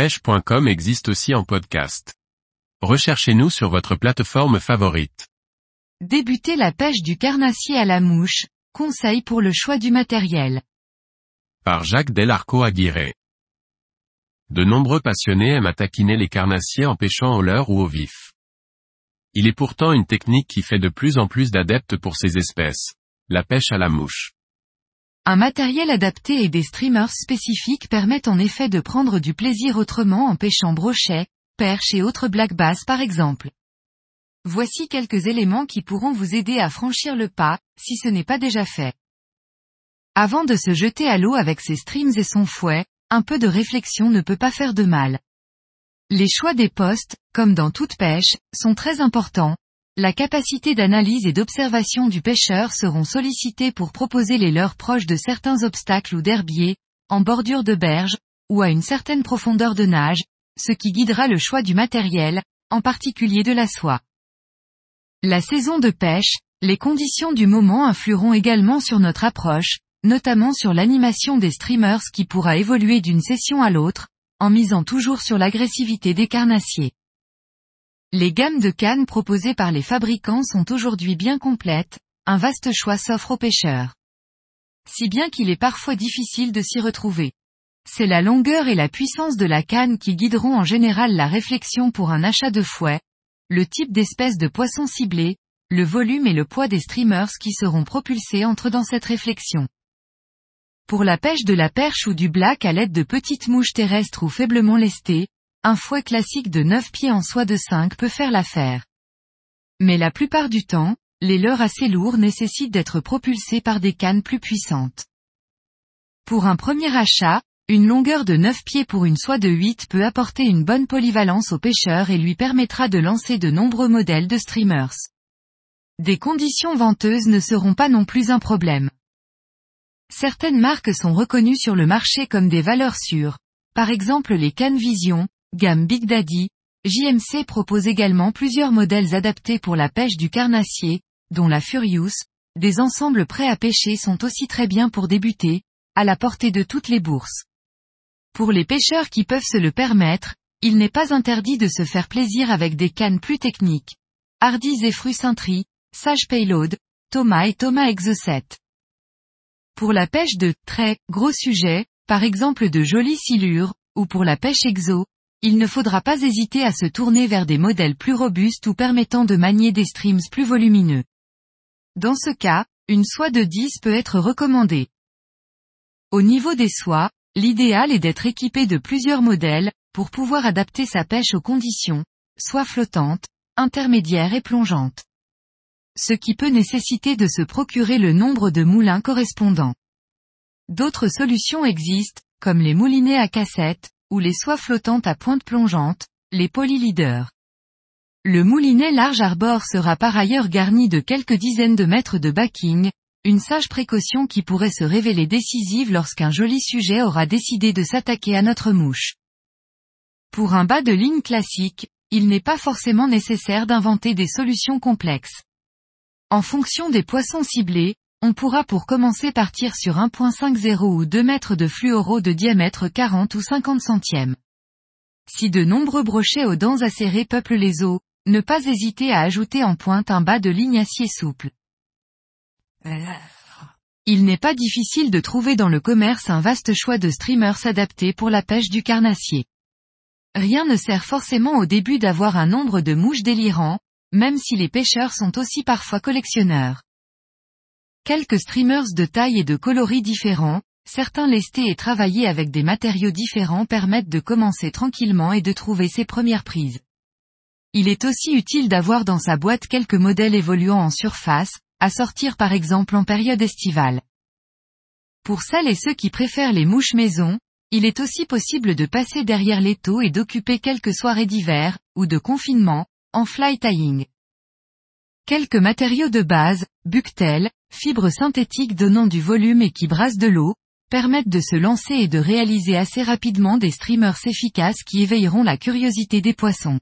pêche.com existe aussi en podcast. Recherchez-nous sur votre plateforme favorite. Débuter la pêche du carnassier à la mouche, conseil pour le choix du matériel. Par Jacques Delarco Aguirre. De nombreux passionnés aiment à taquiner les carnassiers en pêchant au leurre ou au vif. Il est pourtant une technique qui fait de plus en plus d'adeptes pour ces espèces. La pêche à la mouche. Un matériel adapté et des streamers spécifiques permettent en effet de prendre du plaisir autrement en pêchant brochet, perche et autres black bass par exemple. Voici quelques éléments qui pourront vous aider à franchir le pas, si ce n'est pas déjà fait. Avant de se jeter à l'eau avec ses streams et son fouet, un peu de réflexion ne peut pas faire de mal. Les choix des postes, comme dans toute pêche, sont très importants, la capacité d'analyse et d'observation du pêcheur seront sollicités pour proposer les leurs proches de certains obstacles ou d'herbiers, en bordure de berge, ou à une certaine profondeur de nage, ce qui guidera le choix du matériel, en particulier de la soie. La saison de pêche, les conditions du moment influeront également sur notre approche, notamment sur l'animation des streamers qui pourra évoluer d'une session à l'autre, en misant toujours sur l'agressivité des carnassiers. Les gammes de cannes proposées par les fabricants sont aujourd'hui bien complètes, un vaste choix s'offre aux pêcheurs. Si bien qu'il est parfois difficile de s'y retrouver. C'est la longueur et la puissance de la canne qui guideront en général la réflexion pour un achat de fouet, le type d'espèce de poisson ciblé, le volume et le poids des streamers qui seront propulsés entrent dans cette réflexion. Pour la pêche de la perche ou du black à l'aide de petites mouches terrestres ou faiblement lestées, un fouet classique de 9 pieds en soie de 5 peut faire l'affaire. Mais la plupart du temps, les leurres assez lourds nécessitent d'être propulsés par des cannes plus puissantes. Pour un premier achat, une longueur de 9 pieds pour une soie de 8 peut apporter une bonne polyvalence au pêcheur et lui permettra de lancer de nombreux modèles de streamers. Des conditions venteuses ne seront pas non plus un problème. Certaines marques sont reconnues sur le marché comme des valeurs sûres, par exemple les cannes Vision, Gamme Big Daddy, JMC propose également plusieurs modèles adaptés pour la pêche du carnassier, dont la Furious, des ensembles prêts à pêcher sont aussi très bien pour débuter, à la portée de toutes les bourses. Pour les pêcheurs qui peuvent se le permettre, il n'est pas interdit de se faire plaisir avec des cannes plus techniques. Hardy's et Fruits Sage Payload, Thomas et Thomas Exocet. Pour la pêche de très gros sujets, par exemple de jolies silures, ou pour la pêche exo, il ne faudra pas hésiter à se tourner vers des modèles plus robustes ou permettant de manier des streams plus volumineux. Dans ce cas, une soie de 10 peut être recommandée. Au niveau des soies, l'idéal est d'être équipé de plusieurs modèles, pour pouvoir adapter sa pêche aux conditions, soit flottante, intermédiaire et plongeante. Ce qui peut nécessiter de se procurer le nombre de moulins correspondants. D'autres solutions existent, comme les moulinets à cassette, ou les soies flottantes à pointe plongeante, les polyleaders. Le moulinet large arbor sera par ailleurs garni de quelques dizaines de mètres de backing, une sage précaution qui pourrait se révéler décisive lorsqu'un joli sujet aura décidé de s'attaquer à notre mouche. Pour un bas de ligne classique, il n'est pas forcément nécessaire d'inventer des solutions complexes. En fonction des poissons ciblés, on pourra pour commencer partir sur 1.50 ou 2 mètres de fluoro de diamètre 40 ou 50 centièmes. Si de nombreux brochets aux dents acérées peuplent les eaux, ne pas hésiter à ajouter en pointe un bas de ligne acier souple. Il n'est pas difficile de trouver dans le commerce un vaste choix de streamers adaptés pour la pêche du carnassier. Rien ne sert forcément au début d'avoir un nombre de mouches délirants, même si les pêcheurs sont aussi parfois collectionneurs. Quelques streamers de taille et de coloris différents, certains lestés et travaillés avec des matériaux différents permettent de commencer tranquillement et de trouver ses premières prises. Il est aussi utile d'avoir dans sa boîte quelques modèles évoluant en surface, à sortir par exemple en période estivale. Pour celles et ceux qui préfèrent les mouches maison, il est aussi possible de passer derrière l'étau et d'occuper quelques soirées d'hiver, ou de confinement, en fly tying. Quelques matériaux de base, buctel, fibres synthétiques donnant du volume et qui brassent de l'eau, permettent de se lancer et de réaliser assez rapidement des streamers efficaces qui éveilleront la curiosité des poissons.